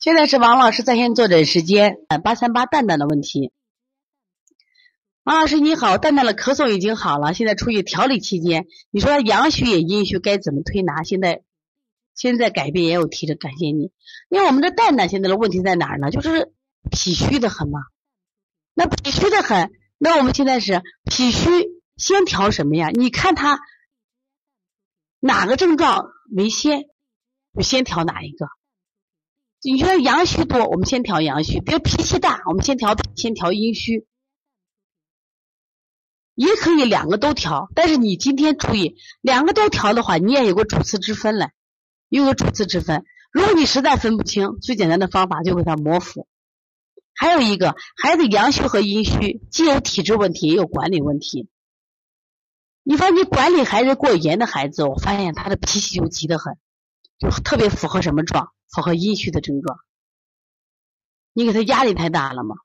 现在是王老师在线坐诊时间，八三八蛋蛋的问题。王老师你好，蛋蛋的咳嗽已经好了，现在处于调理期间，你说阳虚也阴虚该怎么推拿？现在现在改变也有提着，感谢你。因为我们的蛋蛋现在的问题在哪儿呢？就是脾虚的很嘛。那脾虚的很，那我们现在是脾虚先调什么呀？你看他哪个症状为先，就先调哪一个。你说阳虚多，我们先调阳虚；比如脾气大，我们先调先调阴虚。也可以两个都调，但是你今天注意，两个都调的话，你也有个主次之分了，有个主次之分。如果你实在分不清，最简单的方法就给他摩腹。还有一个，孩子阳虚和阴虚，既有体质问题，也有管理问题。你发现你管理孩子过严的孩子，我发现他的脾气就急得很，就特别符合什么状？符合阴虚的症状。你给他压力太大了吗？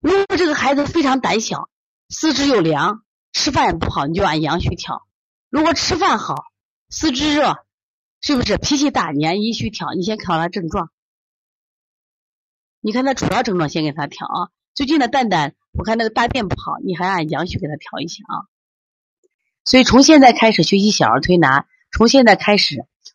如果这个孩子非常胆小，四肢又凉，吃饭也不好，你就按阳虚调；如果吃饭好，四肢热，是不是脾气大？你按阴虚调。你先看他症状，你看他主要症状先给他调啊。最近的蛋蛋，我看那个大便不好，你还按阳虚给他调一下啊。所以从现在开始学习小儿推拿，从现在开始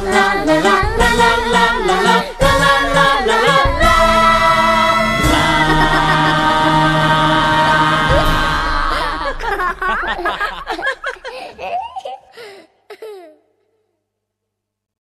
啦啦啦啦啦啦啦啦啦啦啦啦啦。哈哈哈哈哈哈哈哈哈哈！